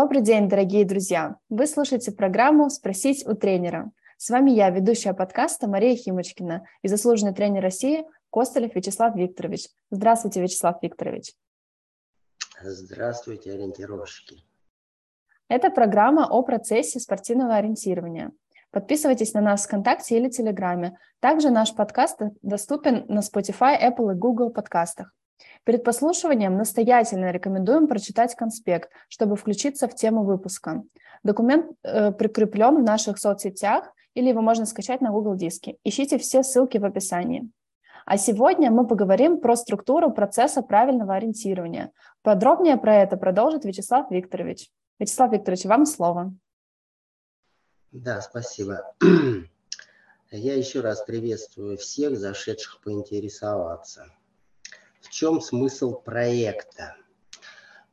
Добрый день, дорогие друзья! Вы слушаете программу «Спросить у тренера». С вами я, ведущая подкаста Мария Химочкина и заслуженный тренер России Костолев Вячеслав Викторович. Здравствуйте, Вячеслав Викторович. Здравствуйте, ориентировщики. Это программа о процессе спортивного ориентирования. Подписывайтесь на нас в ВКонтакте или Телеграме. Также наш подкаст доступен на Spotify, Apple и Google подкастах. Перед послушиванием настоятельно рекомендуем прочитать конспект, чтобы включиться в тему выпуска. Документ э, прикреплен в наших соцсетях или его можно скачать на Google Диске. Ищите все ссылки в описании. А сегодня мы поговорим про структуру процесса правильного ориентирования. Подробнее про это продолжит Вячеслав Викторович. Вячеслав Викторович, вам слово. Да, спасибо. Я еще раз приветствую всех, зашедших поинтересоваться в чем смысл проекта?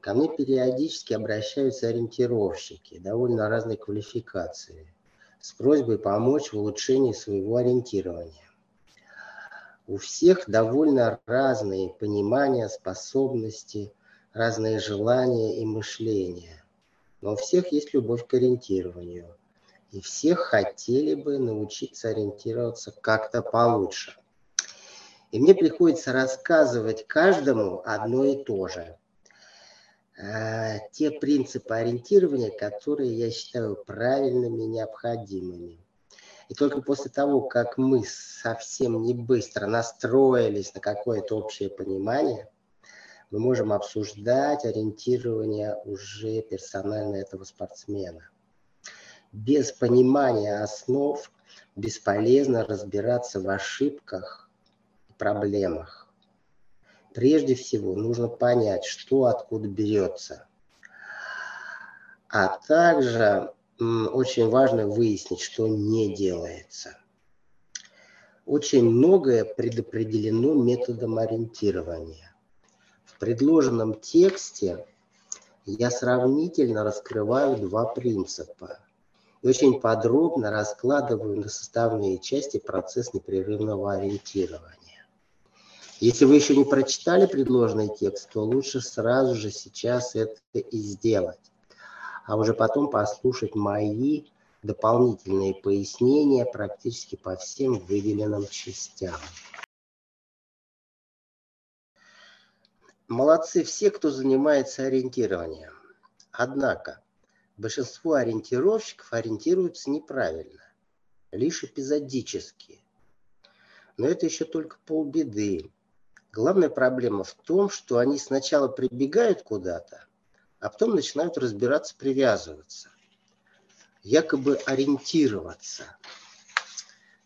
Ко мне периодически обращаются ориентировщики довольно разной квалификации с просьбой помочь в улучшении своего ориентирования. У всех довольно разные понимания, способности, разные желания и мышления. Но у всех есть любовь к ориентированию. И все хотели бы научиться ориентироваться как-то получше. И мне приходится рассказывать каждому одно и то же. Э, те принципы ориентирования, которые я считаю правильными и необходимыми. И только после того, как мы совсем не быстро настроились на какое-то общее понимание, мы можем обсуждать ориентирование уже персонально этого спортсмена. Без понимания основ бесполезно разбираться в ошибках проблемах. Прежде всего нужно понять, что откуда берется. А также очень важно выяснить, что не делается. Очень многое предопределено методом ориентирования. В предложенном тексте я сравнительно раскрываю два принципа и очень подробно раскладываю на составные части процесс непрерывного ориентирования. Если вы еще не прочитали предложенный текст, то лучше сразу же сейчас это и сделать, а уже потом послушать мои дополнительные пояснения практически по всем выделенным частям. Молодцы все, кто занимается ориентированием. Однако большинство ориентировщиков ориентируются неправильно, лишь эпизодически. Но это еще только полбеды. Главная проблема в том, что они сначала прибегают куда-то, а потом начинают разбираться, привязываться, якобы ориентироваться.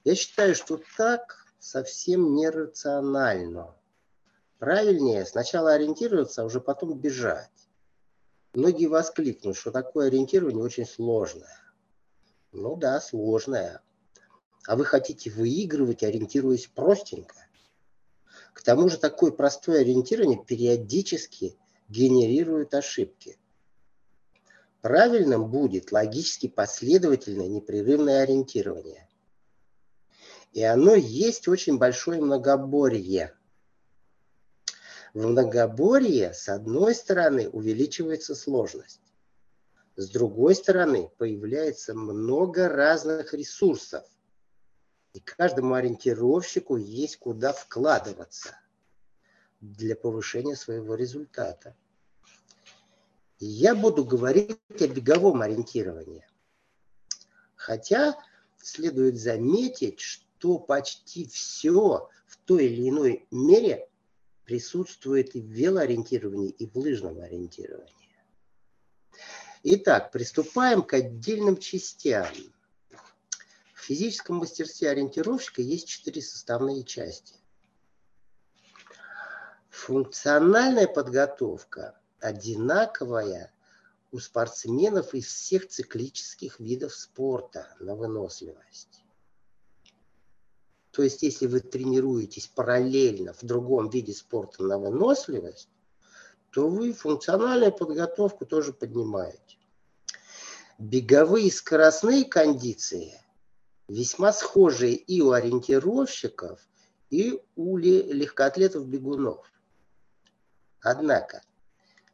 Я считаю, что так совсем нерационально. Правильнее сначала ориентироваться, а уже потом бежать. Многие воскликнут, что такое ориентирование очень сложное. Ну да, сложное. А вы хотите выигрывать, ориентируясь простенько? К тому же такое простое ориентирование периодически генерирует ошибки. Правильным будет логически последовательное непрерывное ориентирование. И оно есть очень большое многоборье. В многоборье, с одной стороны, увеличивается сложность. С другой стороны, появляется много разных ресурсов – и каждому ориентировщику есть куда вкладываться для повышения своего результата. И я буду говорить о беговом ориентировании. Хотя следует заметить, что почти все в той или иной мере присутствует и в велоориентировании, и в лыжном ориентировании. Итак, приступаем к отдельным частям – физическом мастерстве ориентировщика есть четыре составные части. Функциональная подготовка одинаковая у спортсменов из всех циклических видов спорта на выносливость. То есть, если вы тренируетесь параллельно в другом виде спорта на выносливость, то вы функциональную подготовку тоже поднимаете. Беговые скоростные кондиции весьма схожие и у ориентировщиков, и у легкоатлетов-бегунов. Однако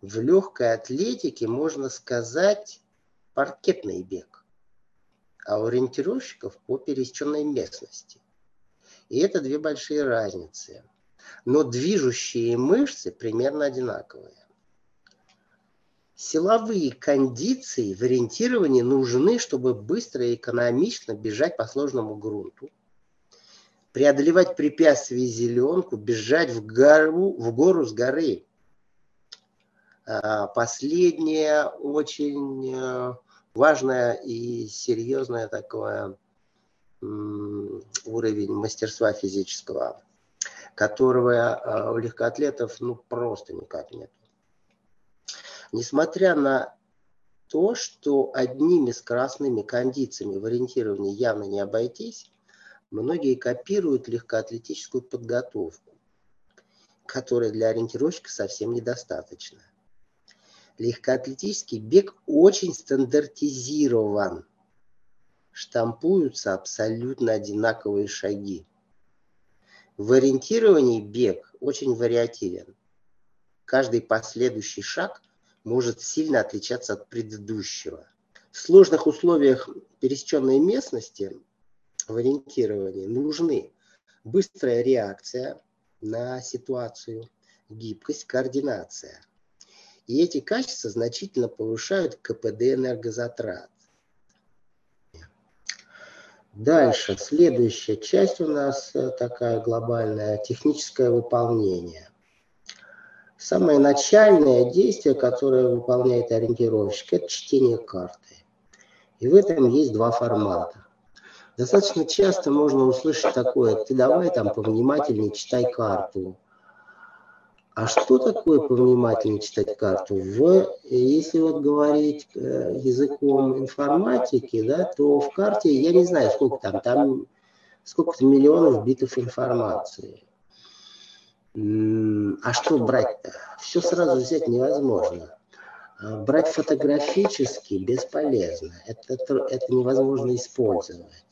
в легкой атлетике можно сказать паркетный бег, а у ориентировщиков по пересеченной местности. И это две большие разницы. Но движущие мышцы примерно одинаковые. Силовые кондиции в ориентировании нужны, чтобы быстро и экономично бежать по сложному грунту, преодолевать препятствия зеленку, бежать в гору, в гору с горы. А, последнее очень э, важное и серьезное такое уровень мастерства физического, которого а, у легкоатлетов ну просто никак нет. Несмотря на то, что одними скоростными кондициями в ориентировании явно не обойтись, многие копируют легкоатлетическую подготовку, которая для ориентировщика совсем недостаточна. Легкоатлетический бег очень стандартизирован. Штампуются абсолютно одинаковые шаги. В ориентировании бег очень вариативен. Каждый последующий шаг может сильно отличаться от предыдущего. В сложных условиях пересеченной местности в ориентировании нужны быстрая реакция на ситуацию, гибкость, координация. И эти качества значительно повышают КПД энергозатрат. Дальше, следующая часть у нас э, такая глобальная, техническое выполнение. Самое начальное действие, которое выполняет ориентировщик, это чтение карты. И в этом есть два формата. Достаточно часто можно услышать такое, ты давай там повнимательнее читай карту. А что такое повнимательнее читать карту? В, если вот говорить э, языком информатики, да, то в карте, я не знаю, сколько там, там сколько-то миллионов битов информации. А что брать-то? Все сразу взять невозможно. А брать фотографически бесполезно. Это, это невозможно использовать.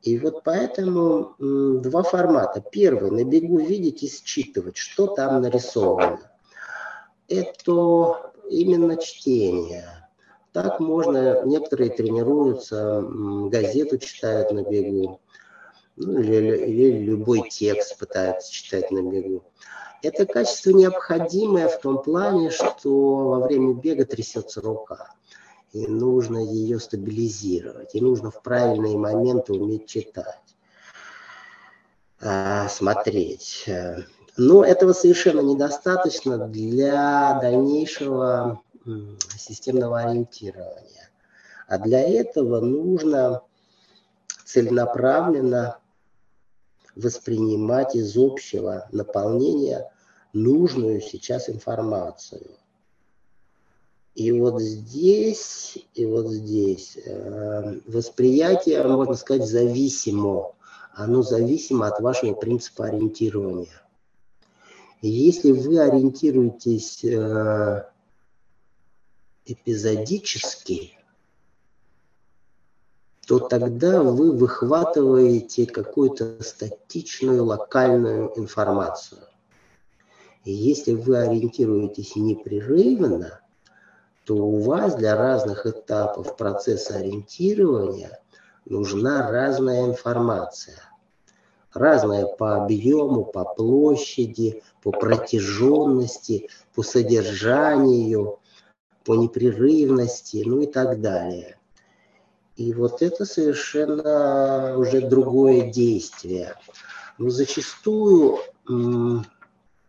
И вот поэтому два формата. Первый, на бегу видеть и считывать, что там нарисовано. Это именно чтение. Так можно, некоторые тренируются, газету читают на бегу ну, или, или любой текст пытаются читать на бегу. Это качество необходимое в том плане, что во время бега трясется рука. И нужно ее стабилизировать. И нужно в правильные моменты уметь читать, а, смотреть. Но этого совершенно недостаточно для дальнейшего системного ориентирования. А для этого нужно целенаправленно воспринимать из общего наполнения нужную сейчас информацию. И вот здесь, и вот здесь э, восприятие, можно сказать, зависимо. Оно зависимо от вашего принципа ориентирования. Если вы ориентируетесь э, эпизодически, то тогда вы выхватываете какую-то статичную локальную информацию. И если вы ориентируетесь непрерывно, то у вас для разных этапов процесса ориентирования нужна разная информация. Разная по объему, по площади, по протяженности, по содержанию, по непрерывности, ну и так далее. И вот это совершенно уже другое действие. Но зачастую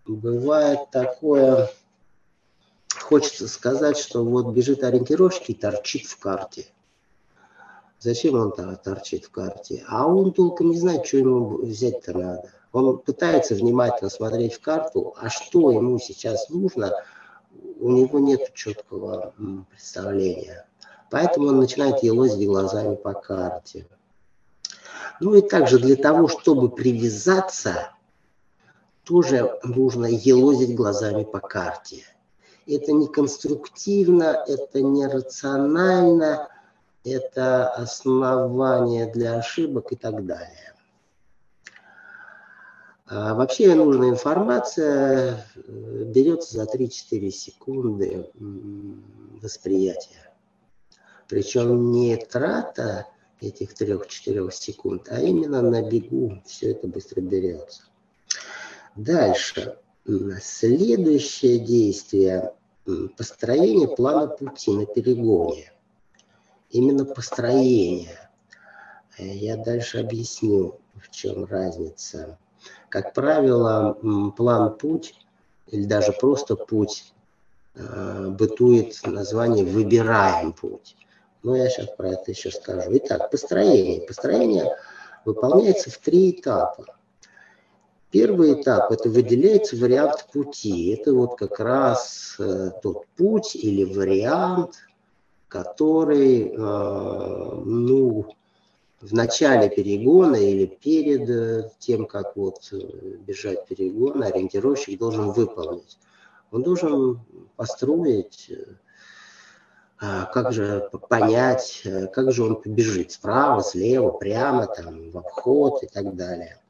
бывает такое, хочется сказать, что вот бежит ориентировщик и торчит в карте. Зачем он торчит в карте? А он толком не знает, что ему взять-то надо. Он пытается внимательно смотреть в карту, а что ему сейчас нужно, у него нет четкого представления. Поэтому он начинает елозить глазами по карте. Ну и также для того, чтобы привязаться, тоже нужно елозить глазами по карте. Это не конструктивно, это не рационально, это основание для ошибок и так далее. А вообще нужная информация э, берется за 3-4 секунды восприятия. Причем не трата этих 3-4 секунд, а именно на бегу все это быстро берется. Дальше. Следующее действие – построение плана пути на перегоне. Именно построение. Я дальше объясню, в чем разница. Как правило, план «Путь» или даже просто «Путь» э, бытует название «Выбираем путь». Но я сейчас про это еще скажу. Итак, построение. Построение выполняется в три этапа. Первый этап – это выделяется вариант пути. Это вот как раз э, тот путь или вариант, который, э, ну, в начале перегона или перед э, тем, как вот э, бежать перегон, ориентировщик должен выполнить. Он должен построить, э, как же понять, как же он побежит, справа, слева, прямо, там, в обход и так далее.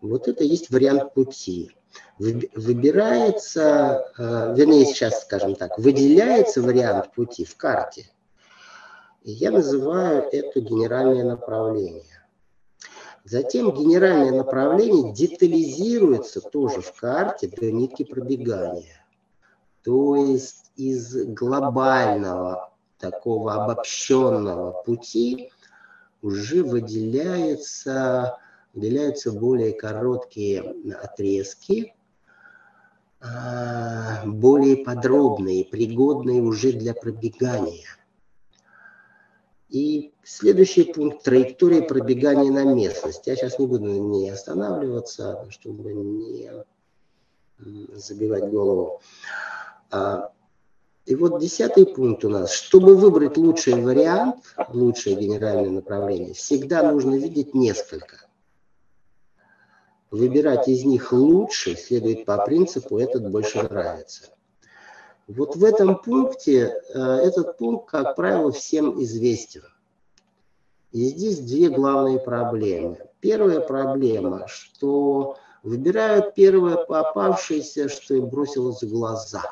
Вот это есть вариант пути. Выбирается, вернее, сейчас скажем так, выделяется вариант пути в карте – я называю это генеральное направление. Затем генеральное направление детализируется тоже в карте до нитки пробегания. То есть из глобального такого обобщенного пути уже выделяются, выделяются более короткие отрезки, а, более подробные, пригодные уже для пробегания – и следующий пункт – траектория пробегания на местность. Я сейчас не буду на ней останавливаться, чтобы не забивать голову. А, и вот десятый пункт у нас. Чтобы выбрать лучший вариант, лучшее генеральное направление, всегда нужно видеть несколько. Выбирать из них лучший следует по принципу «этот больше нравится». Вот в этом пункте, э, этот пункт, как правило, всем известен. И здесь две главные проблемы. Первая проблема, что выбирают первое попавшееся, что им бросилось в глаза.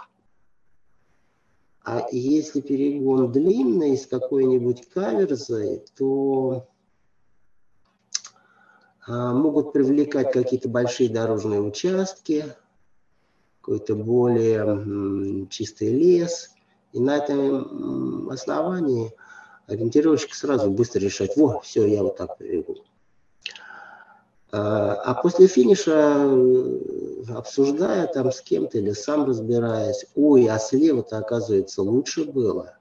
А если перегон длинный с какой-нибудь каверзой, то а, могут привлекать какие-то большие дорожные участки, какой-то более чистый лес. И на этом основании ориентировщик сразу быстро решать, во, все, я вот так побегу. А, а после финиша, обсуждая там с кем-то или сам разбираясь, ой, а слева-то, оказывается, лучше было.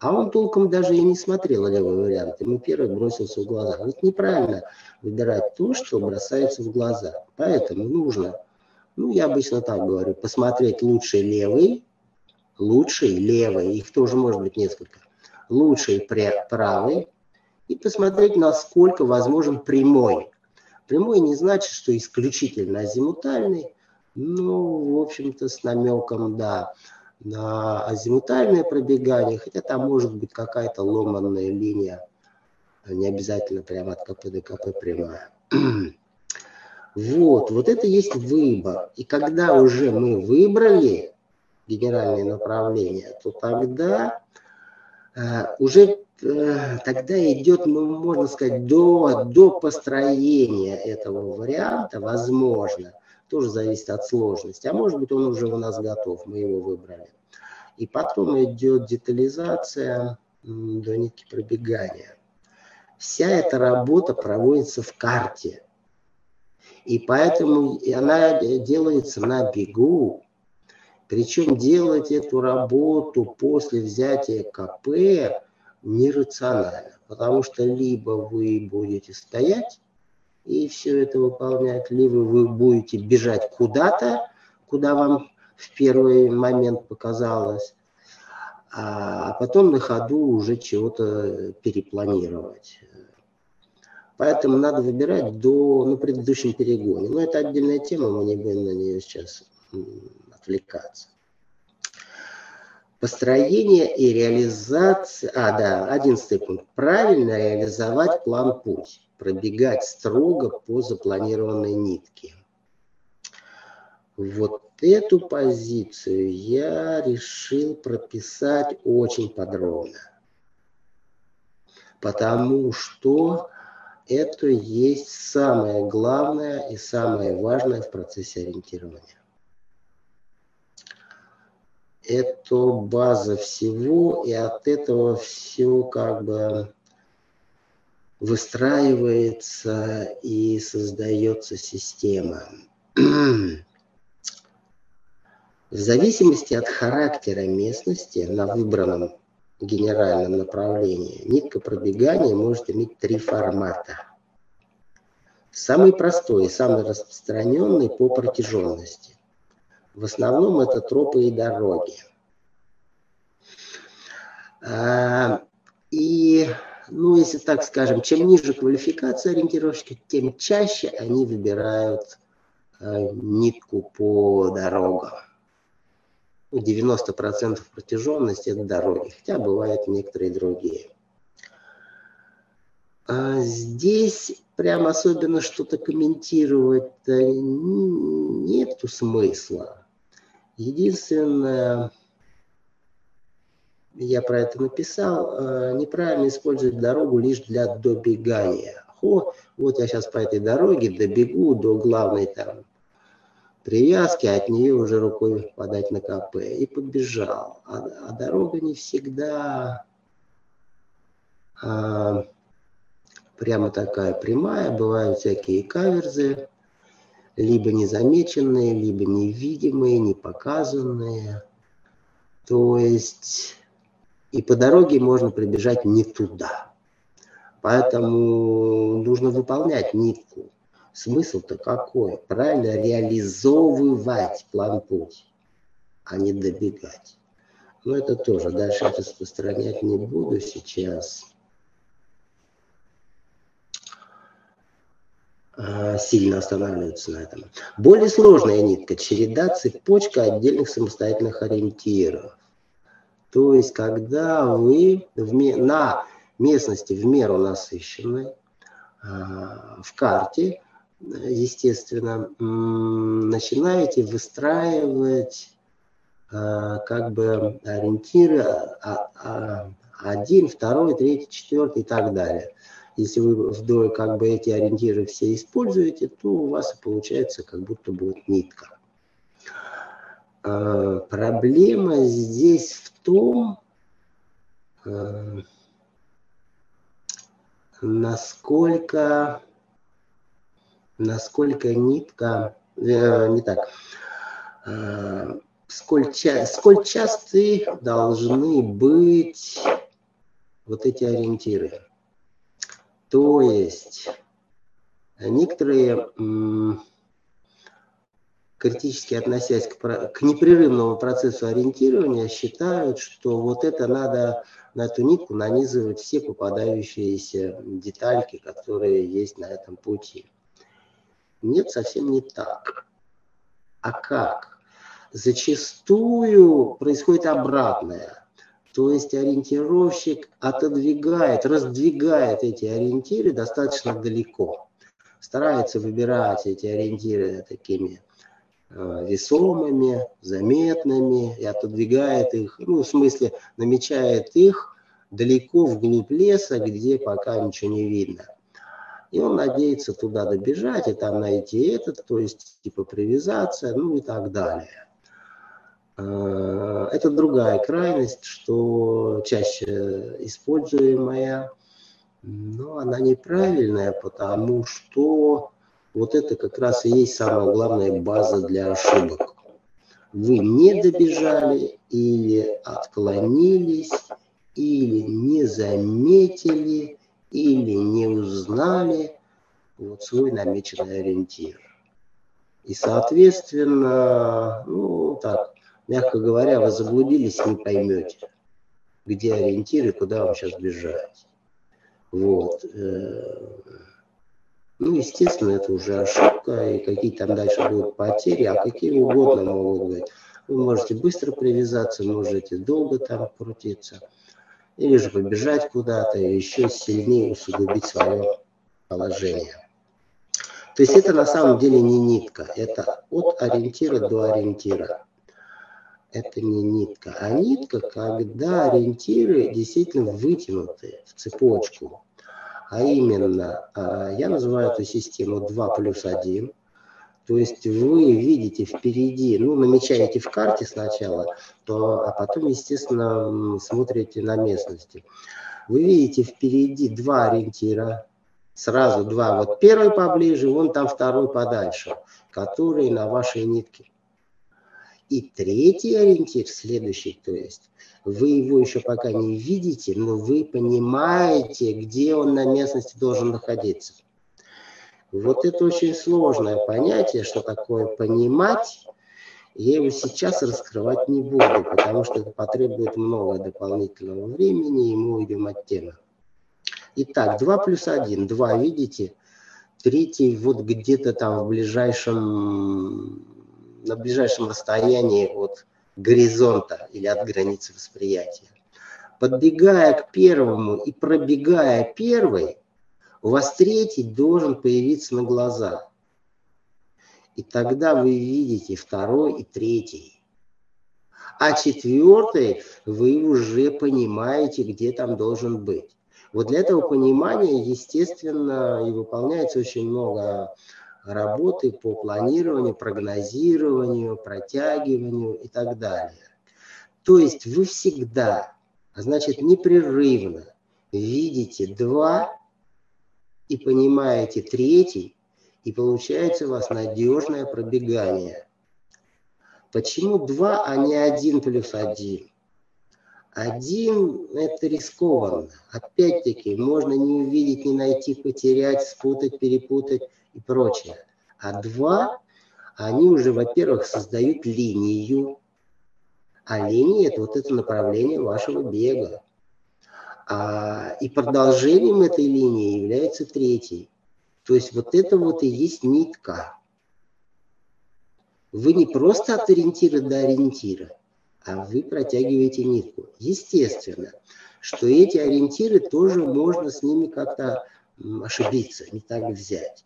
А он толком даже и не смотрел левый вариант. Ему первый бросился в глаза. Вот неправильно выбирать то, что бросается в глаза. Поэтому нужно ну, я обычно так говорю, посмотреть лучший левый, лучший левый, их тоже может быть несколько, лучший правый, и посмотреть, насколько возможен прямой. Прямой не значит, что исключительно азимутальный, ну, в общем-то, с намеком, да, на азимутальное пробегание, хотя там может быть какая-то ломанная линия, не обязательно прямо от КП до КП прямая. Вот, вот это есть выбор. И когда уже мы выбрали генеральное направление, то тогда э, уже тогда идет, ну, можно сказать, до, до построения этого варианта, возможно, тоже зависит от сложности, а может быть он уже у нас готов, мы его выбрали. И потом идет детализация до нитки пробегания. Вся эта работа проводится в карте – и поэтому она делается на бегу. Причем делать эту работу после взятия КП нерационально. Потому что либо вы будете стоять и все это выполнять, либо вы будете бежать куда-то, куда вам в первый момент показалось, а потом на ходу уже чего-то перепланировать. Поэтому надо выбирать до, ну, предыдущем перегоне. Но это отдельная тема, мы не будем на нее сейчас отвлекаться. Построение и реализация... А, да, одиннадцатый пункт. Правильно реализовать план путь. пробегать строго по запланированной нитке. Вот эту позицию я решил прописать очень подробно. Потому что это есть самое главное и самое важное в процессе ориентирования. Это база всего, и от этого все как бы выстраивается и создается система. В зависимости от характера местности на выбранном генеральном направлении нитка пробегания может иметь три формата. Самый простой и самый распространенный по протяженности. В основном это тропы и дороги. А, и, ну, если так скажем, чем ниже квалификация ориентировщика, тем чаще они выбирают а, нитку по дорогам. 90% протяженности это дороги, хотя бывают некоторые другие. А здесь прям особенно что-то комментировать нету смысла. Единственное, я про это написал, а, неправильно использовать дорогу лишь для добегания. О, вот я сейчас по этой дороге добегу до главной там привязки, от нее уже рукой подать на КП. И побежал. А, а дорога не всегда а, прямо такая прямая. Бывают всякие каверзы, либо незамеченные, либо невидимые, не показанные. То есть и по дороге можно прибежать не туда. Поэтому нужно выполнять нитку. Смысл-то какой? Правильно реализовывать план путь, а не добегать. Но это тоже. Дальше распространять не буду сейчас. Сильно останавливаться на этом. Более сложная нитка – череда, цепочка отдельных самостоятельных ориентиров. То есть, когда вы в, на местности в меру насыщенной, а, в карте естественно, начинаете выстраивать а, как бы ориентиры а, а, один, второй, третий, четвертый и так далее. Если вы вдоль как бы эти ориентиры все используете, то у вас получается как будто будет нитка. Проблема здесь в том, насколько насколько нитка, э, не так, э, сколь, ча, сколь часто должны быть вот эти ориентиры. То есть некоторые критически относясь к, к непрерывному процессу ориентирования, считают, что вот это надо на эту нитку нанизывать все попадающиеся детальки, которые есть на этом пути. Нет, совсем не так. А как? Зачастую происходит обратное. То есть ориентировщик отодвигает, раздвигает эти ориентиры достаточно далеко. Старается выбирать эти ориентиры такими э, весомыми, заметными и отодвигает их, ну, в смысле, намечает их далеко вглубь леса, где пока ничего не видно. И он надеется туда добежать и там найти этот, то есть типа привязаться, ну и так далее. А, это другая крайность, что чаще используемая, но она неправильная, потому что вот это как раз и есть самая главная база для ошибок. Вы не добежали или отклонились, или не заметили, или не узнали вот свой намеченный ориентир. И, соответственно, ну, так, мягко говоря, вы заблудились, не поймете, где ориентиры, куда вам сейчас бежать. Вот. Э, ну, естественно, это уже ошибка, и какие там дальше будут потери, а какие угодно могут быть. Вы можете быстро привязаться, можете долго там крутиться или же побежать куда-то и еще сильнее усугубить свое положение. То есть это на самом деле не нитка, это от ориентира до ориентира. Это не нитка, а нитка, когда ориентиры действительно вытянуты в цепочку. А именно, а, я называю эту систему 2 плюс 1. То есть вы видите впереди, ну, намечаете в карте сначала, то, а потом, естественно, смотрите на местности. Вы видите впереди два ориентира, сразу два. Вот первый поближе, вон там второй подальше, которые на вашей нитке. И третий ориентир, следующий, то есть, вы его еще пока не видите, но вы понимаете, где он на местности должен находиться. Вот это очень сложное понятие, что такое понимать. Я его сейчас раскрывать не буду, потому что это потребует много дополнительного времени, и мы уйдем от темы. Итак, 2 плюс 1. 2, видите? Третий вот где-то там в ближайшем, на ближайшем расстоянии от горизонта или от границы восприятия. Подбегая к первому и пробегая первый, у вас третий должен появиться на глаза. И тогда вы видите второй и третий. А четвертый вы уже понимаете, где там должен быть. Вот для этого понимания, естественно, и выполняется очень много работы по планированию, прогнозированию, протягиванию и так далее. То есть вы всегда, а значит непрерывно видите два и понимаете третий, и получается у вас надежное пробегание. Почему два, а не один плюс один? Один – это рискованно. Опять-таки, можно не увидеть, не найти, потерять, спутать, перепутать и прочее. А два, они уже, во-первых, создают линию, а линия – это вот это направление вашего бега. А, и продолжением этой линии является третий. То есть вот это вот и есть нитка. Вы не просто от ориентира до ориентира, а вы протягиваете нитку. Естественно, что эти ориентиры тоже можно с ними как-то ошибиться, не так взять.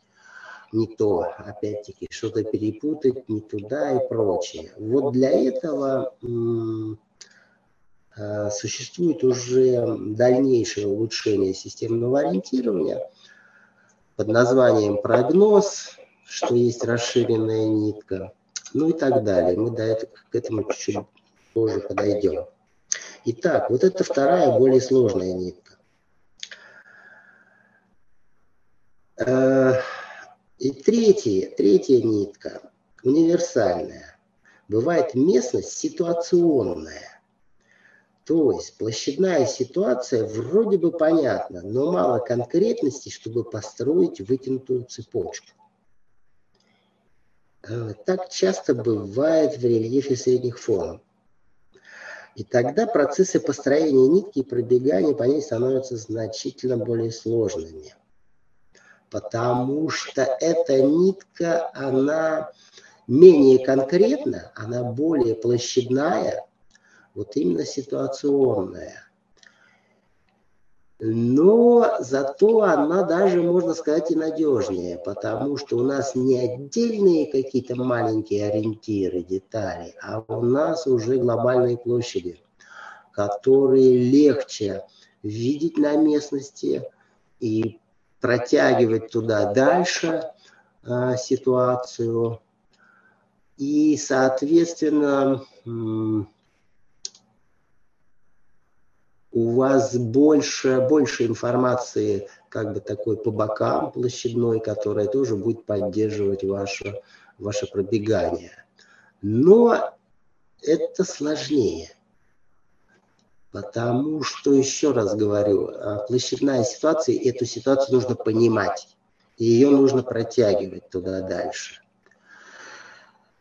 Не то, опять-таки, что-то перепутать не туда и прочее. Вот для этого Э, существует уже дальнейшее улучшение системного ориентирования под названием прогноз, что есть расширенная нитка, ну и так далее. Мы до этого, к этому чуть-чуть позже подойдем. Итак, вот это вторая, более сложная нитка. И третья, третья нитка, универсальная. Бывает местность ситуационная. То есть площадная ситуация вроде бы понятна, но мало конкретности, чтобы построить вытянутую цепочку. Э, так часто бывает в рельефе средних форм. И тогда процессы построения нитки и пробегания по ней становятся значительно более сложными. Потому что эта нитка, она менее конкретна, она более площадная, вот именно ситуационная. Но зато она даже, можно сказать, и надежнее, потому что у нас не отдельные какие-то маленькие ориентиры, детали, а у нас уже глобальные площади, которые легче видеть на местности и протягивать туда дальше э, ситуацию. И, соответственно, у вас больше, больше информации как бы такой по бокам площадной, которая тоже будет поддерживать ваше, ваше пробегание. Но это сложнее. Потому что, еще раз говорю, а, площадная ситуация, эту ситуацию нужно понимать. И ее нужно протягивать туда дальше.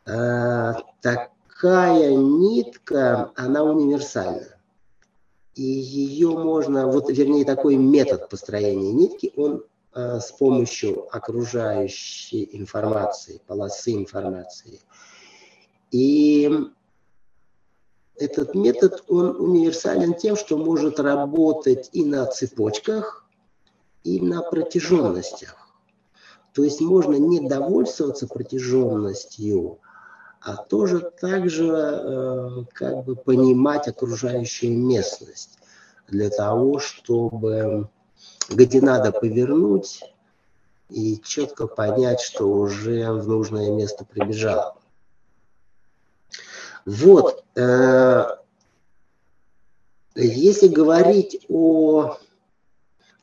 А, такая нитка, она универсальна и ее можно, вот вернее такой метод построения нитки, он э, с помощью окружающей информации, полосы информации. И этот метод, он универсален тем, что может работать и на цепочках, и на протяженностях. То есть можно не довольствоваться протяженностью, а тоже также э, как бы понимать окружающую местность для того, чтобы где надо повернуть и четко понять, что уже в нужное место прибежал. Вот, э, если говорить о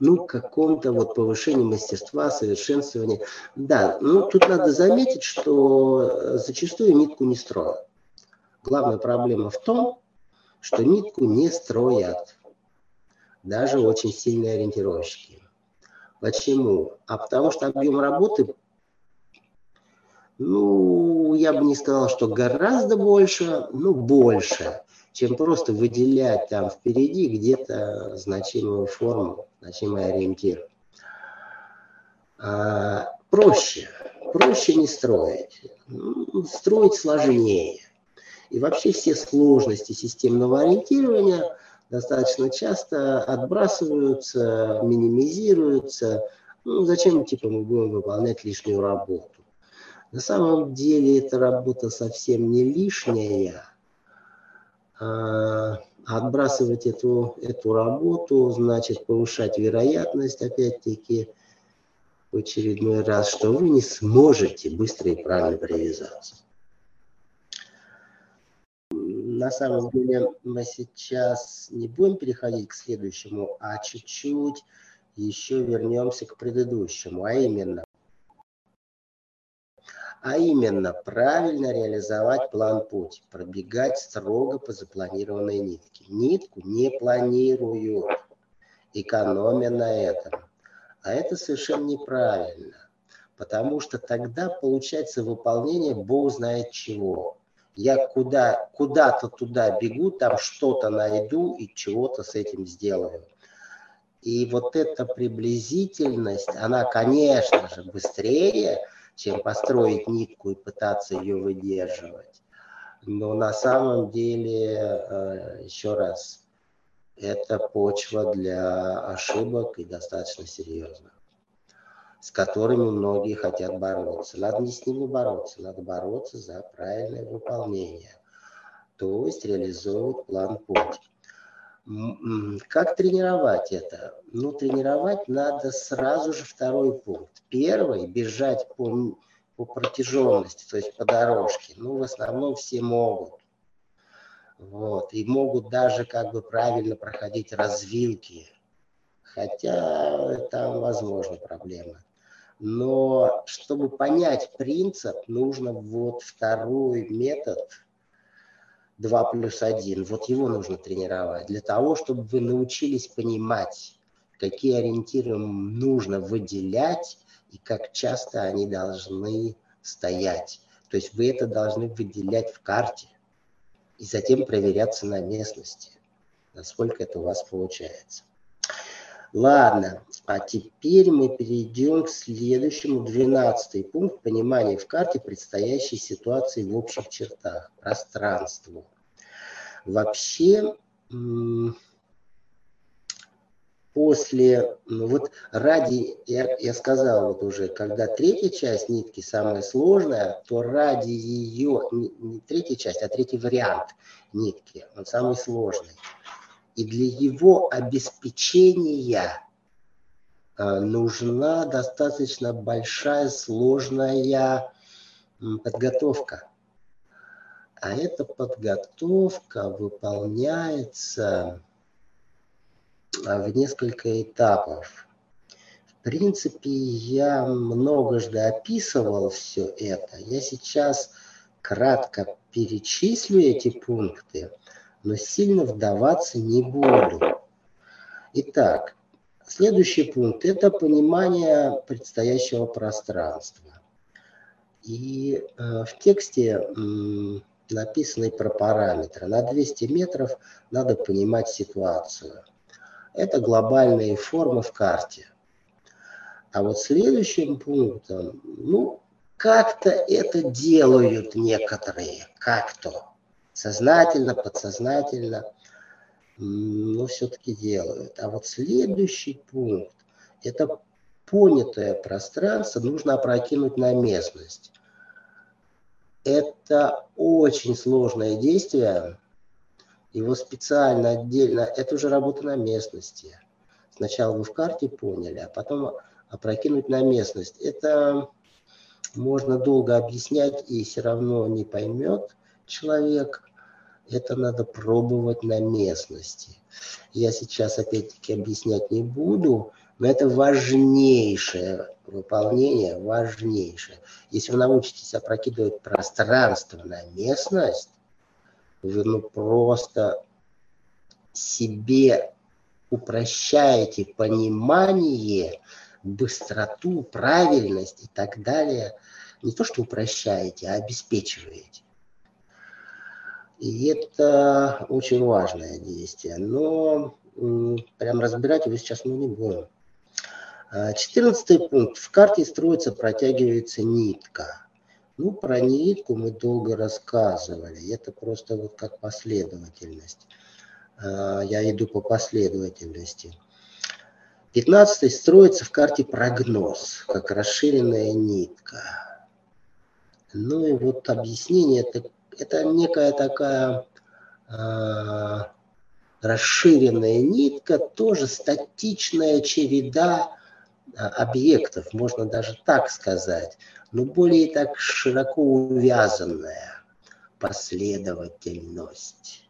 ну, каком-то вот повышении мастерства, совершенствовании. Да, ну, тут надо заметить, что зачастую нитку не строят. Главная проблема в том, что нитку не строят. Даже очень сильные ориентировщики. Почему? А потому что объем работы, ну, я бы не сказал, что гораздо больше, но больше чем просто выделять там впереди где-то значимую форму, значимый ориентир. А, проще, проще не строить. Ну, строить сложнее. И вообще все сложности системного ориентирования достаточно часто отбрасываются, минимизируются. Ну, зачем типа мы будем выполнять лишнюю работу? На самом деле эта работа совсем не лишняя, а, отбрасывать эту, эту работу, значит повышать вероятность, опять-таки, в очередной раз, что вы не сможете быстро и правильно привязаться. На самом деле мы сейчас не будем переходить к следующему, а чуть-чуть еще вернемся к предыдущему, а именно а именно правильно реализовать план путь, пробегать строго по запланированной нитке. Нитку не планируют, экономя на этом. А это совершенно неправильно, потому что тогда получается выполнение бог знает чего. Я куда, куда-то туда бегу, там что-то найду и чего-то с этим сделаю. И вот эта приблизительность, она, конечно же, быстрее, чем построить нитку и пытаться ее выдерживать. Но на самом деле, э, еще раз, это почва для ошибок и достаточно серьезных, с которыми многие хотят бороться. Надо не с ними бороться, надо бороться за правильное выполнение, то есть реализовывать план путь. Как тренировать это? Ну, тренировать надо сразу же второй пункт. Первый – бежать по, по протяженности, то есть по дорожке. Ну, в основном все могут. Вот. И могут даже как бы правильно проходить развилки. Хотя там возможны проблемы. Но чтобы понять принцип, нужно вот второй метод – 2 плюс 1. Вот его нужно тренировать для того, чтобы вы научились понимать, какие ориентиры нужно выделять и как часто они должны стоять. То есть вы это должны выделять в карте и затем проверяться на местности, насколько это у вас получается. Ладно, а теперь мы перейдем к следующему, 12 пункт понимания в карте предстоящей ситуации в общих чертах, пространству. Вообще, после, ну вот ради, я, я сказал вот уже, когда третья часть нитки самая сложная, то ради ее, не, не третья часть, а третий вариант нитки, он самый сложный. И для его обеспечения а, нужна достаточно большая, сложная подготовка. А эта подготовка выполняется а, в несколько этапов. В принципе, я многожды описывал все это. Я сейчас кратко перечислю эти пункты – но сильно вдаваться не буду. Итак, следующий пункт – это понимание предстоящего пространства. И э, в тексте написаны про параметры. На 200 метров надо понимать ситуацию. Это глобальные формы в карте. А вот следующим пунктом, ну, как-то это делают некоторые, как-то сознательно, подсознательно, но все-таки делают. А вот следующий пункт – Это понятое пространство нужно опрокинуть на местность. Это очень сложное действие. Его специально отдельно, это уже работа на местности. Сначала вы в карте поняли, а потом опрокинуть на местность. Это можно долго объяснять и все равно не поймет человек. Это надо пробовать на местности. Я сейчас опять-таки объяснять не буду, но это важнейшее выполнение, важнейшее. Если вы научитесь опрокидывать пространство на местность, вы ну просто себе упрощаете понимание, быстроту, правильность и так далее. Не то, что упрощаете, а обеспечиваете. И это очень важное действие. Но прям разбирать его сейчас мы не будем. А, четырнадцатый пункт. В карте строится, протягивается нитка. Ну, про нитку мы долго рассказывали. Это просто вот как последовательность. А, я иду по последовательности. Пятнадцатый строится в карте прогноз, как расширенная нитка. Ну и вот объяснение, это, это некая такая э, расширенная нитка, тоже статичная череда а, объектов, можно даже так сказать, но более так широко увязанная последовательность.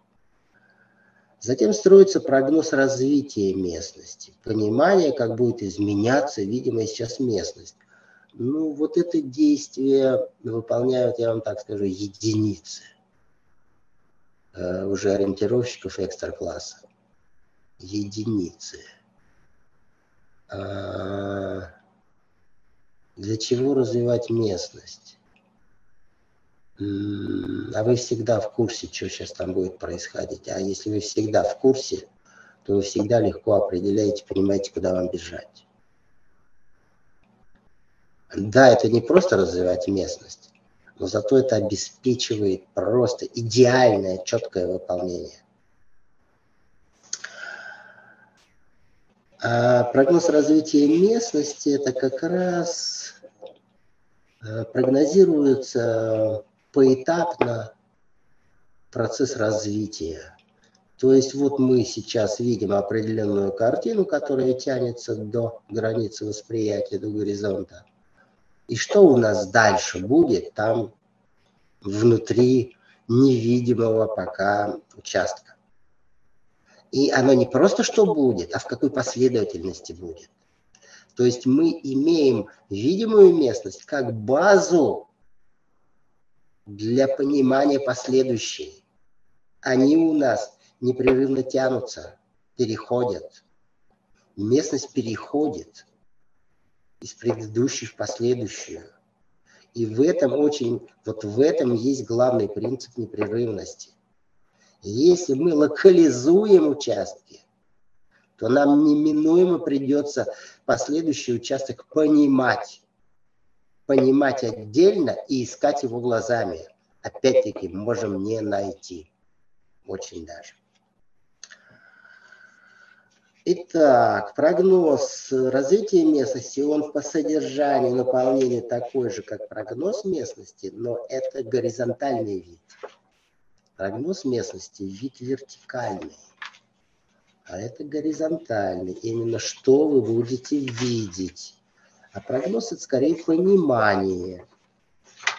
Затем строится прогноз развития местности, понимание, как будет изменяться видимая сейчас местность. Ну, вот это действие выполняют, я вам так скажу, единицы э, уже ориентировщиков экстра-класса. Единицы. А, для чего развивать местность? А вы всегда в курсе, что сейчас там будет происходить. А если вы всегда в курсе, то вы всегда легко определяете, понимаете, куда вам бежать. Да, это не просто развивать местность, но зато это обеспечивает просто идеальное, четкое выполнение. А прогноз развития местности это как раз прогнозируется поэтапно процесс развития. То есть вот мы сейчас видим определенную картину, которая тянется до границы восприятия, до горизонта. И что у нас дальше будет там внутри невидимого пока участка? И оно не просто что будет, а в какой последовательности будет. То есть мы имеем видимую местность как базу для понимания последующей. Они у нас непрерывно тянутся, переходят. Местность переходит из предыдущей в последующую. И в этом очень, вот в этом есть главный принцип непрерывности. Если мы локализуем участки, то нам неминуемо придется последующий участок понимать. Понимать отдельно и искать его глазами. Опять-таки, можем не найти. Очень даже. Итак, прогноз развития местности, он по содержанию, наполнению такой же, как прогноз местности, но это горизонтальный вид. Прогноз местности – вид вертикальный, а это горизонтальный. Именно что вы будете видеть. А прогноз – это скорее понимание.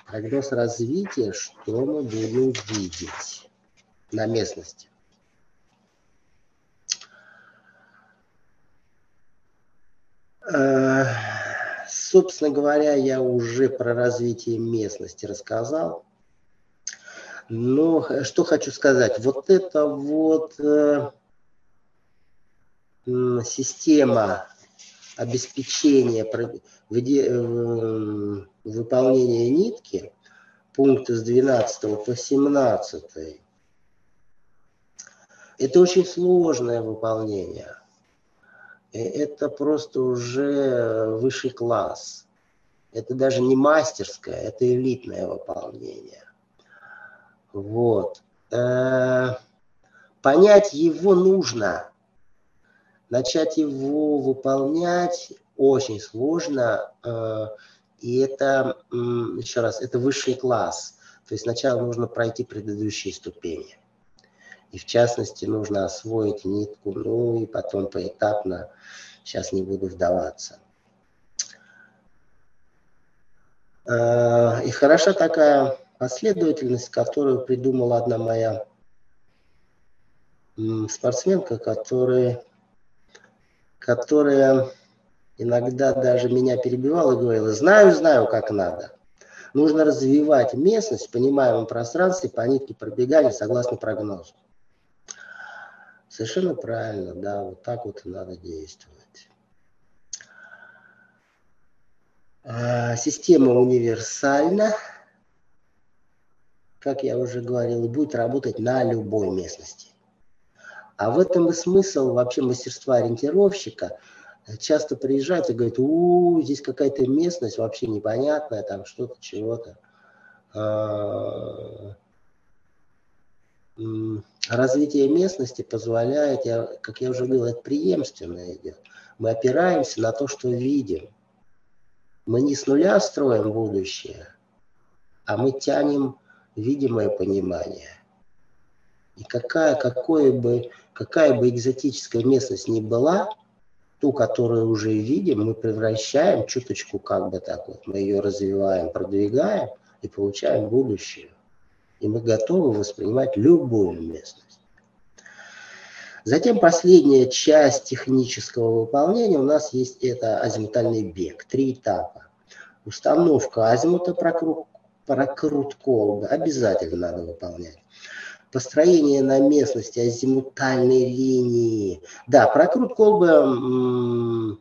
Прогноз развития, что мы будем видеть на местности. Э, собственно говоря, я уже про развитие местности рассказал. Но что хочу сказать, вот это вот э, система обеспечения э, выполнения нитки, пункты с 12 по 17, это очень сложное выполнение. Это просто уже высший класс. Это даже не мастерское, это элитное выполнение. Вот. Э, понять его нужно. Начать его выполнять очень сложно. Э, и это, еще раз, это высший класс. То есть сначала нужно пройти предыдущие ступени. И в частности нужно освоить нитку, ну и потом поэтапно, сейчас не буду вдаваться. Э, и хороша такая последовательность, которую придумала одна моя спортсменка, которая, которая иногда даже меня перебивала и говорила, знаю, знаю, как надо. Нужно развивать местность в понимаемом пространстве по нитке пробегания согласно прогнозу. Совершенно правильно, да, вот так вот и надо действовать. А, система универсальна, как я уже говорил, будет работать на любой местности. А в этом и смысл вообще мастерства ориентировщика. Часто приезжают и говорят, у, здесь какая-то местность вообще непонятная, там что-то, чего-то. А, развитие местности позволяет, я, как я уже говорил, это преемственно идет. Мы опираемся на то, что видим. Мы не с нуля строим будущее, а мы тянем видимое понимание. И какая, какое бы, какая бы экзотическая местность ни была, ту, которую уже видим, мы превращаем чуточку, как бы так вот, мы ее развиваем, продвигаем и получаем будущее и мы готовы воспринимать любую местность. Затем последняя часть технического выполнения у нас есть это азимутальный бег, три этапа. Установка азимута, прокрут, прокрут колбы обязательно надо выполнять. Построение на местности азимутальной линии. Да, прокрут колбы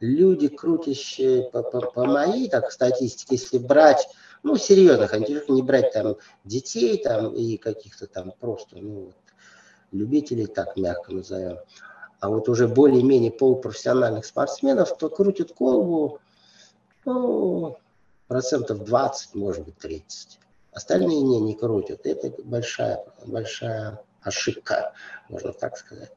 люди, крутящие по, по, по моей так, статистике, если брать ну, серьезных антижиров, не брать там детей там и каких-то там просто, ну, вот, любителей, так мягко назовем, а вот уже более-менее полупрофессиональных спортсменов, то крутят колбу, ну, процентов 20, может быть, 30. Остальные не, не крутят. Это большая, большая ошибка, можно так сказать.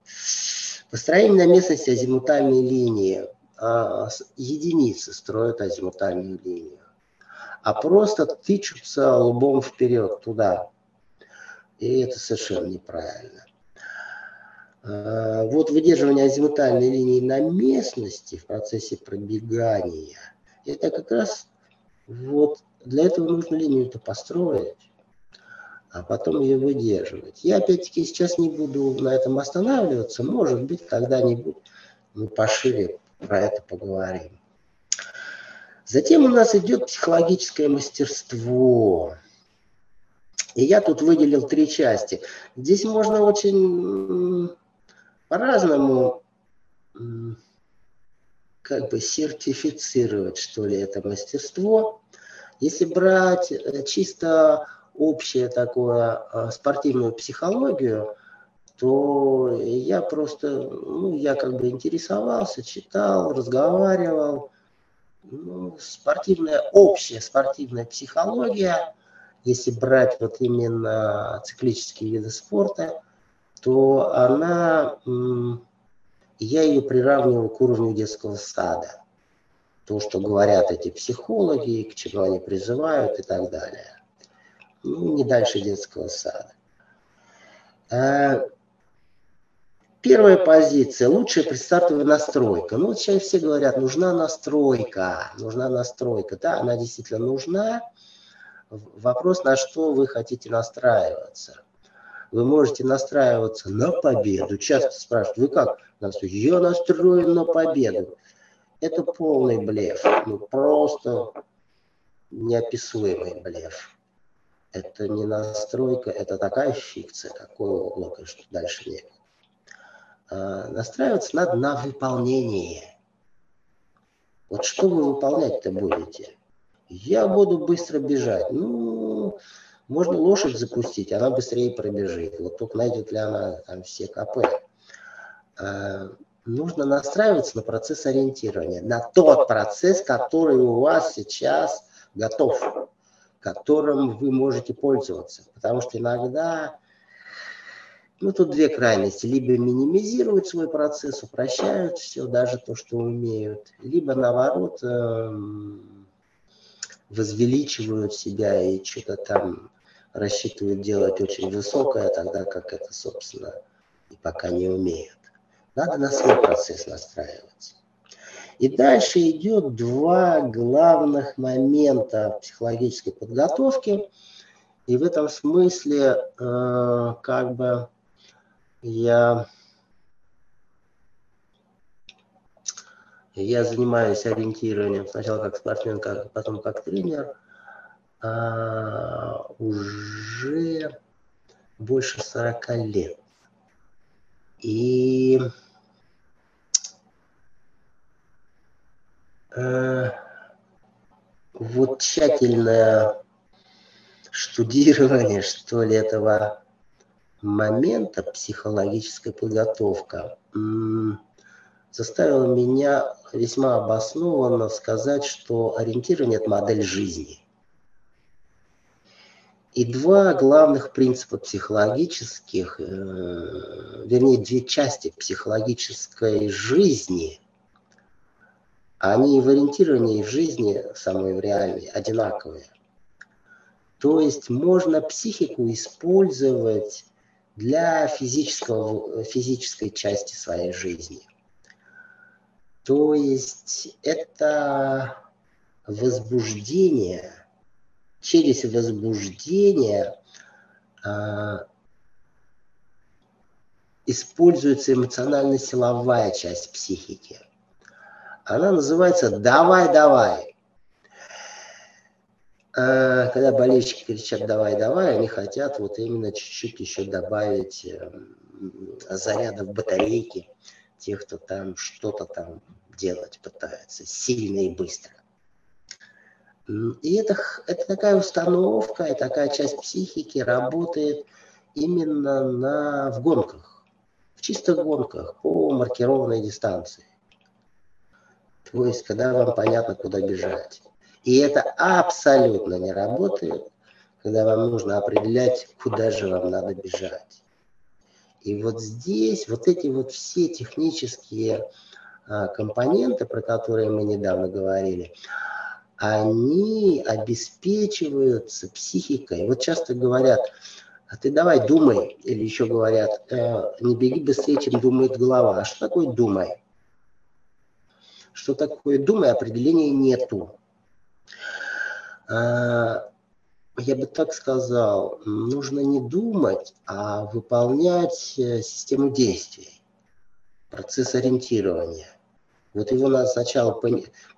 Построение на местности азимутальной линии. А, единицы строят азимутальную линию а просто тычутся лбом вперед туда. И это совершенно неправильно. А, вот выдерживание азимутальной линии на местности в процессе пробегания, это как раз вот для этого нужно линию-то построить, а потом ее выдерживать. Я опять-таки сейчас не буду на этом останавливаться, может быть, когда-нибудь мы пошире про это поговорим. Затем у нас идет психологическое мастерство. И я тут выделил три части. Здесь можно очень по-разному как бы сертифицировать, что ли, это мастерство. Если брать э, чисто общее такое э, спортивную психологию, то я просто, ну, я как бы интересовался, читал, разговаривал, ну, спортивная, общая спортивная психология, если брать вот именно циклические виды спорта, то она, я ее приравниваю к уровню детского сада. То, что говорят эти психологи, к чему они призывают и так далее. Ну, не дальше детского сада. А, Первая позиция, лучшая предстартовая настройка. Ну, вот сейчас все говорят, нужна настройка, нужна настройка. Да, она действительно нужна. Вопрос, на что вы хотите настраиваться. Вы можете настраиваться на победу. Часто спрашивают, вы как? Я настроен на победу. Это полный блеф. Ну, просто неописуемый блеф. Это не настройка, это такая фикция, такое облако, что дальше нет. Э, настраиваться надо на выполнение. Вот что вы выполнять-то будете? Я буду быстро бежать. Ну, можно лошадь запустить, она быстрее пробежит. Вот только найдет ли она там все КП. А, нужно настраиваться на процесс ориентирования, на тот процесс, который у вас сейчас готов, которым вы можете пользоваться. Потому что иногда Ну, тут две крайности. Либо минимизируют свой процесс, упрощают все, даже то, что умеют. Либо, наоборот, эм, возвеличивают себя и что-то там рассчитывают делать очень высокое, тогда как это, собственно, и пока не умеют. Надо на свой процесс настраиваться. И дальше идет два главных момента психологической подготовки. И в этом смысле э, как бы я, я занимаюсь ориентированием сначала как спортсмен, как, потом как тренер а, уже больше 40 лет. И вот тщательное штудирование, что ли, этого момента психологическая подготовка заставила меня весьма обоснованно сказать, что ориентирование – это модель жизни. И два главных принципа психологических, э, вернее, две части психологической жизни, они в ориентировании в жизни, самые в реальной, одинаковые. То есть можно психику использовать для физического, физической части своей жизни. То есть это возбуждение, через возбуждение а, используется эмоционально-силовая часть психики. Она называется «давай, давай». А, когда болельщики кричат «давай, давай», они хотят вот именно чуть-чуть еще добавить эм, заряда в батарейки тех, кто там что-то там делать пытается сильно и быстро. И это, это такая установка, и такая часть психики работает именно на, в гонках, в чистых гонках по маркированной дистанции. То есть, когда вам понятно, куда бежать. И это абсолютно не работает, когда вам нужно определять, куда же вам надо бежать. И вот здесь вот эти вот все технические а, компоненты, про которые мы недавно говорили, они обеспечиваются психикой. Вот часто говорят, а ты давай думай, или еще говорят, э, не беги быстрее, чем думает голова. А что такое думай? Что такое думай, определения нету. А, я бы так сказал, нужно не думать, а выполнять э, систему действий, процесс ориентирования. Вот его надо сначала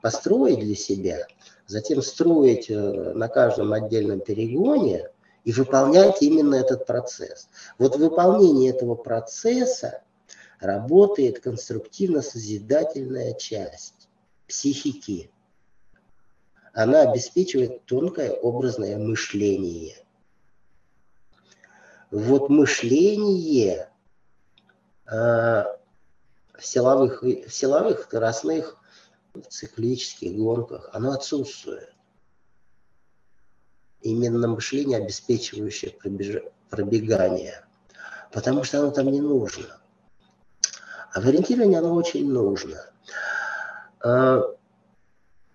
построить для себя, затем строить э, на каждом отдельном перегоне и выполнять именно этот процесс. Вот выполнение этого процесса работает конструктивно-созидательная часть психики она обеспечивает тонкое образное мышление. Вот мышление э, в силовых, в силовых скоростных в циклических гонках, оно отсутствует. Именно мышление, обеспечивающее пробеж... пробегание. Потому что оно там не нужно. А в ориентировании оно очень нужно. А,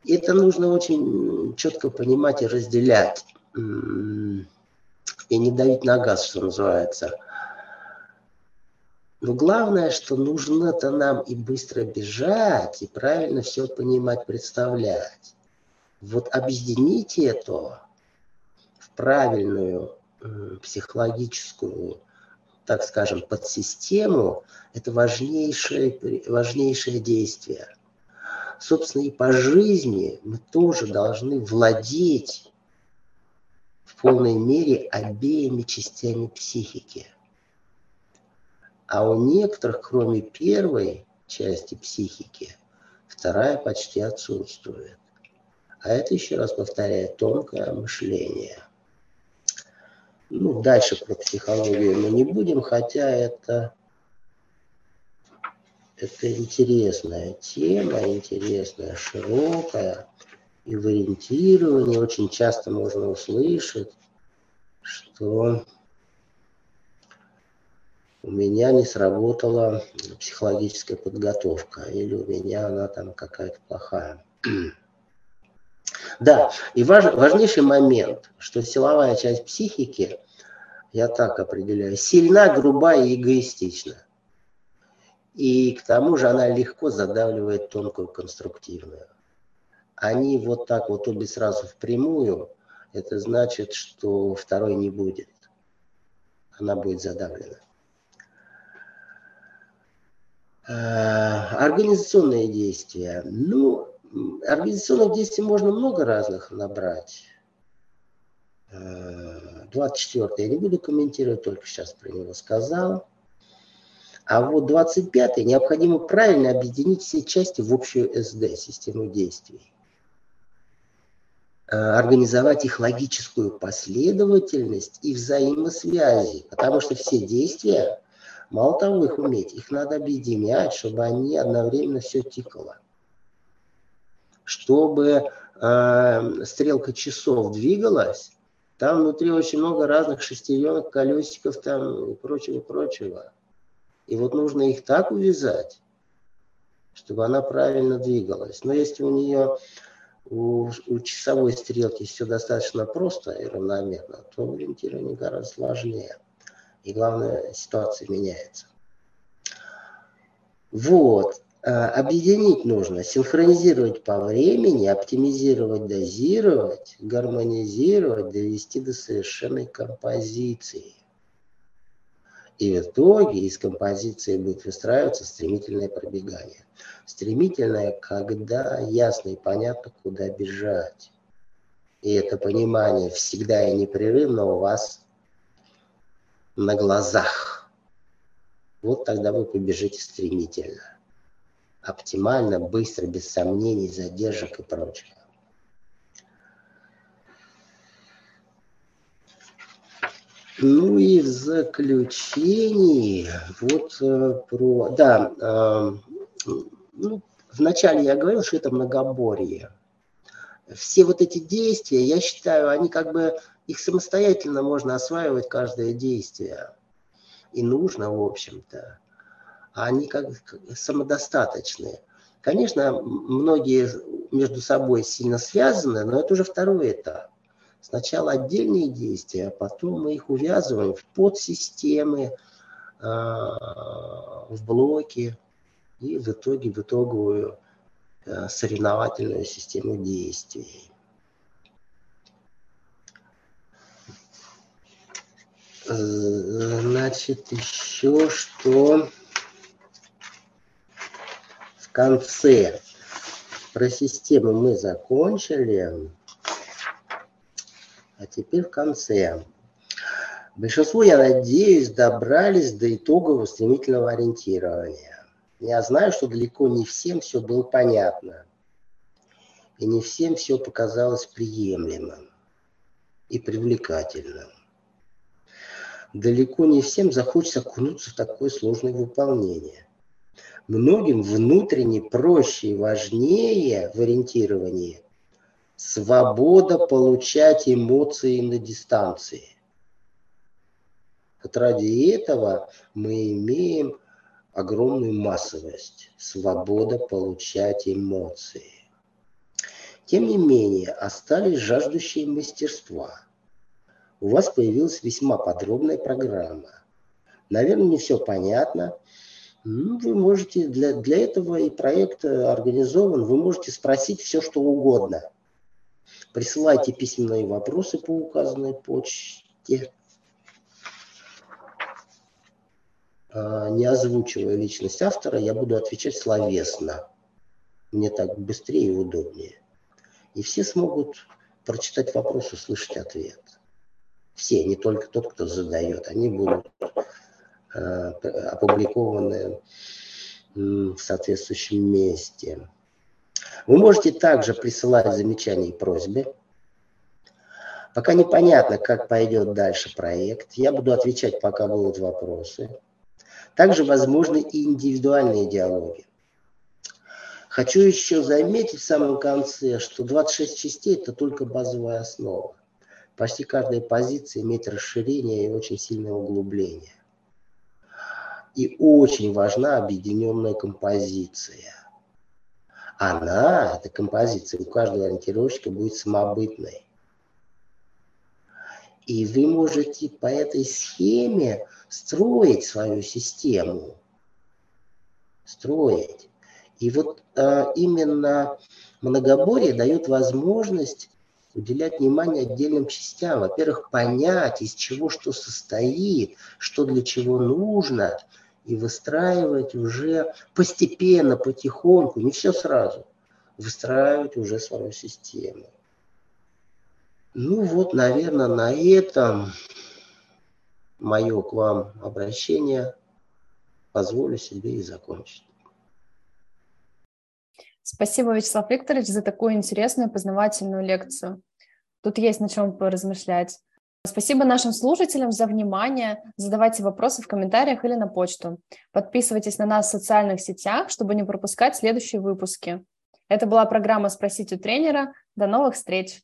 это нужно очень четко понимать и разделять. И не давить на газ, что называется. Но главное, что нужно-то нам и быстро бежать, и правильно все понимать, представлять. Вот объединить это в правильную психологическую, так скажем, подсистему, это важнейшее, важнейшее действие собственно, и по жизни мы тоже должны владеть в полной мере обеими частями психики. А у некоторых, кроме первой части психики, вторая почти отсутствует. А это, еще раз повторяю, тонкое мышление. Ну, дальше про психологию мы не будем, хотя это это интересная тема, интересная, широкая. И в ориентировании очень часто можно услышать, что у меня не сработала психологическая подготовка, или у меня она там какая-то плохая. Да, и важ, важнейший момент, что силовая часть психики, я так определяю, сильна, груба и эгоистична. И к тому же она легко задавливает тонкую конструктивную. Они вот так вот обе сразу впрямую, это значит, что второй не будет. Она будет задавлена. А, организационные действия. Ну, Организационных действий можно много разных набрать. 24 э, я не буду комментировать, только сейчас про него сказал. А вот 25 необходимо правильно объединить все части в общую СД, систему действий. Э, организовать их логическую последовательность и взаимосвязи, потому что все действия, мало того их уметь, их надо объединять, чтобы они одновременно все тикало чтобы э, стрелка часов двигалась, там внутри очень много разных шестеренок, колесиков там и прочего, прочего. И вот нужно их так увязать, чтобы она правильно двигалась. Но если у нее у, у часовой стрелки все достаточно просто и равномерно, то ориентирование гораздо сложнее. И главное, ситуация меняется. Вот. Э, объединить нужно, синхронизировать по времени, оптимизировать, дозировать, гармонизировать, довести до совершенной композиции. И в итоге из композиции будет выстраиваться стремительное пробегание. Стремительное, когда ясно и понятно, куда бежать. И это понимание всегда и непрерывно у вас на глазах. Вот тогда вы побежите стремительно оптимально, быстро, без сомнений, задержек и прочего. Ну и в заключении вот э, про... Да, э, ну, вначале я говорил, что это многоборье. Все вот эти действия, я считаю, они как бы, их самостоятельно можно осваивать каждое действие. И нужно, в общем-то они как самодостаточные. Конечно, многие между собой сильно связаны, но это уже второй этап. Сначала отдельные действия, а потом мы их увязываем в подсистемы, а, в блоки и в итоге в итоговую а, соревновательную систему действий. Значит, еще что конце. Про систему мы закончили. А теперь в конце. Большинство, я надеюсь, добрались до итогового стремительного ориентирования. Я знаю, что далеко не всем все было понятно. И не всем все показалось приемлемым и привлекательным. Далеко не всем захочется окунуться в такое сложное выполнение многим внутренне проще и важнее в ориентировании свобода получать эмоции на дистанции. Вот ради этого мы имеем огромную массовость, свобода получать эмоции. Тем не менее, остались жаждущие мастерства. У вас появилась весьма подробная программа. Наверное, не все понятно, ну, вы можете, для, для этого и проект организован, вы можете спросить все, что угодно. Присылайте письменные вопросы по указанной почте. А, не озвучивая личность автора, я буду отвечать словесно. Мне так быстрее и удобнее. И все смогут прочитать вопрос, услышать ответ. Все, не только тот, кто задает. Они будут Э, опубликованы в соответствующем месте. Вы можете также присылать замечания и просьбы. Пока непонятно, как пойдет дальше проект. Я буду отвечать, пока будут вопросы. Также возможны и индивидуальные диалоги. Хочу еще заметить в самом конце, что 26 частей – это только базовая основа. Почти каждая позиция имеет расширение и очень сильное углубление. И очень важна объединенная композиция. Она, эта композиция, у каждого ориентировщика будет самобытной. И вы можете по этой схеме строить свою систему. Строить. И вот а, именно многоборье дает возможность уделять внимание отдельным частям. Во-первых, понять, из чего что состоит, что для чего нужно, и выстраивать уже постепенно, потихоньку, не все сразу, выстраивать уже свою систему. Ну вот, наверное, на этом мое к вам обращение позволю себе и закончить. Спасибо, Вячеслав Викторович, за такую интересную познавательную лекцию. Тут есть на чем поразмышлять. Спасибо нашим слушателям за внимание. Задавайте вопросы в комментариях или на почту. Подписывайтесь на нас в социальных сетях, чтобы не пропускать следующие выпуски. Это была программа «Спросить у тренера». До новых встреч!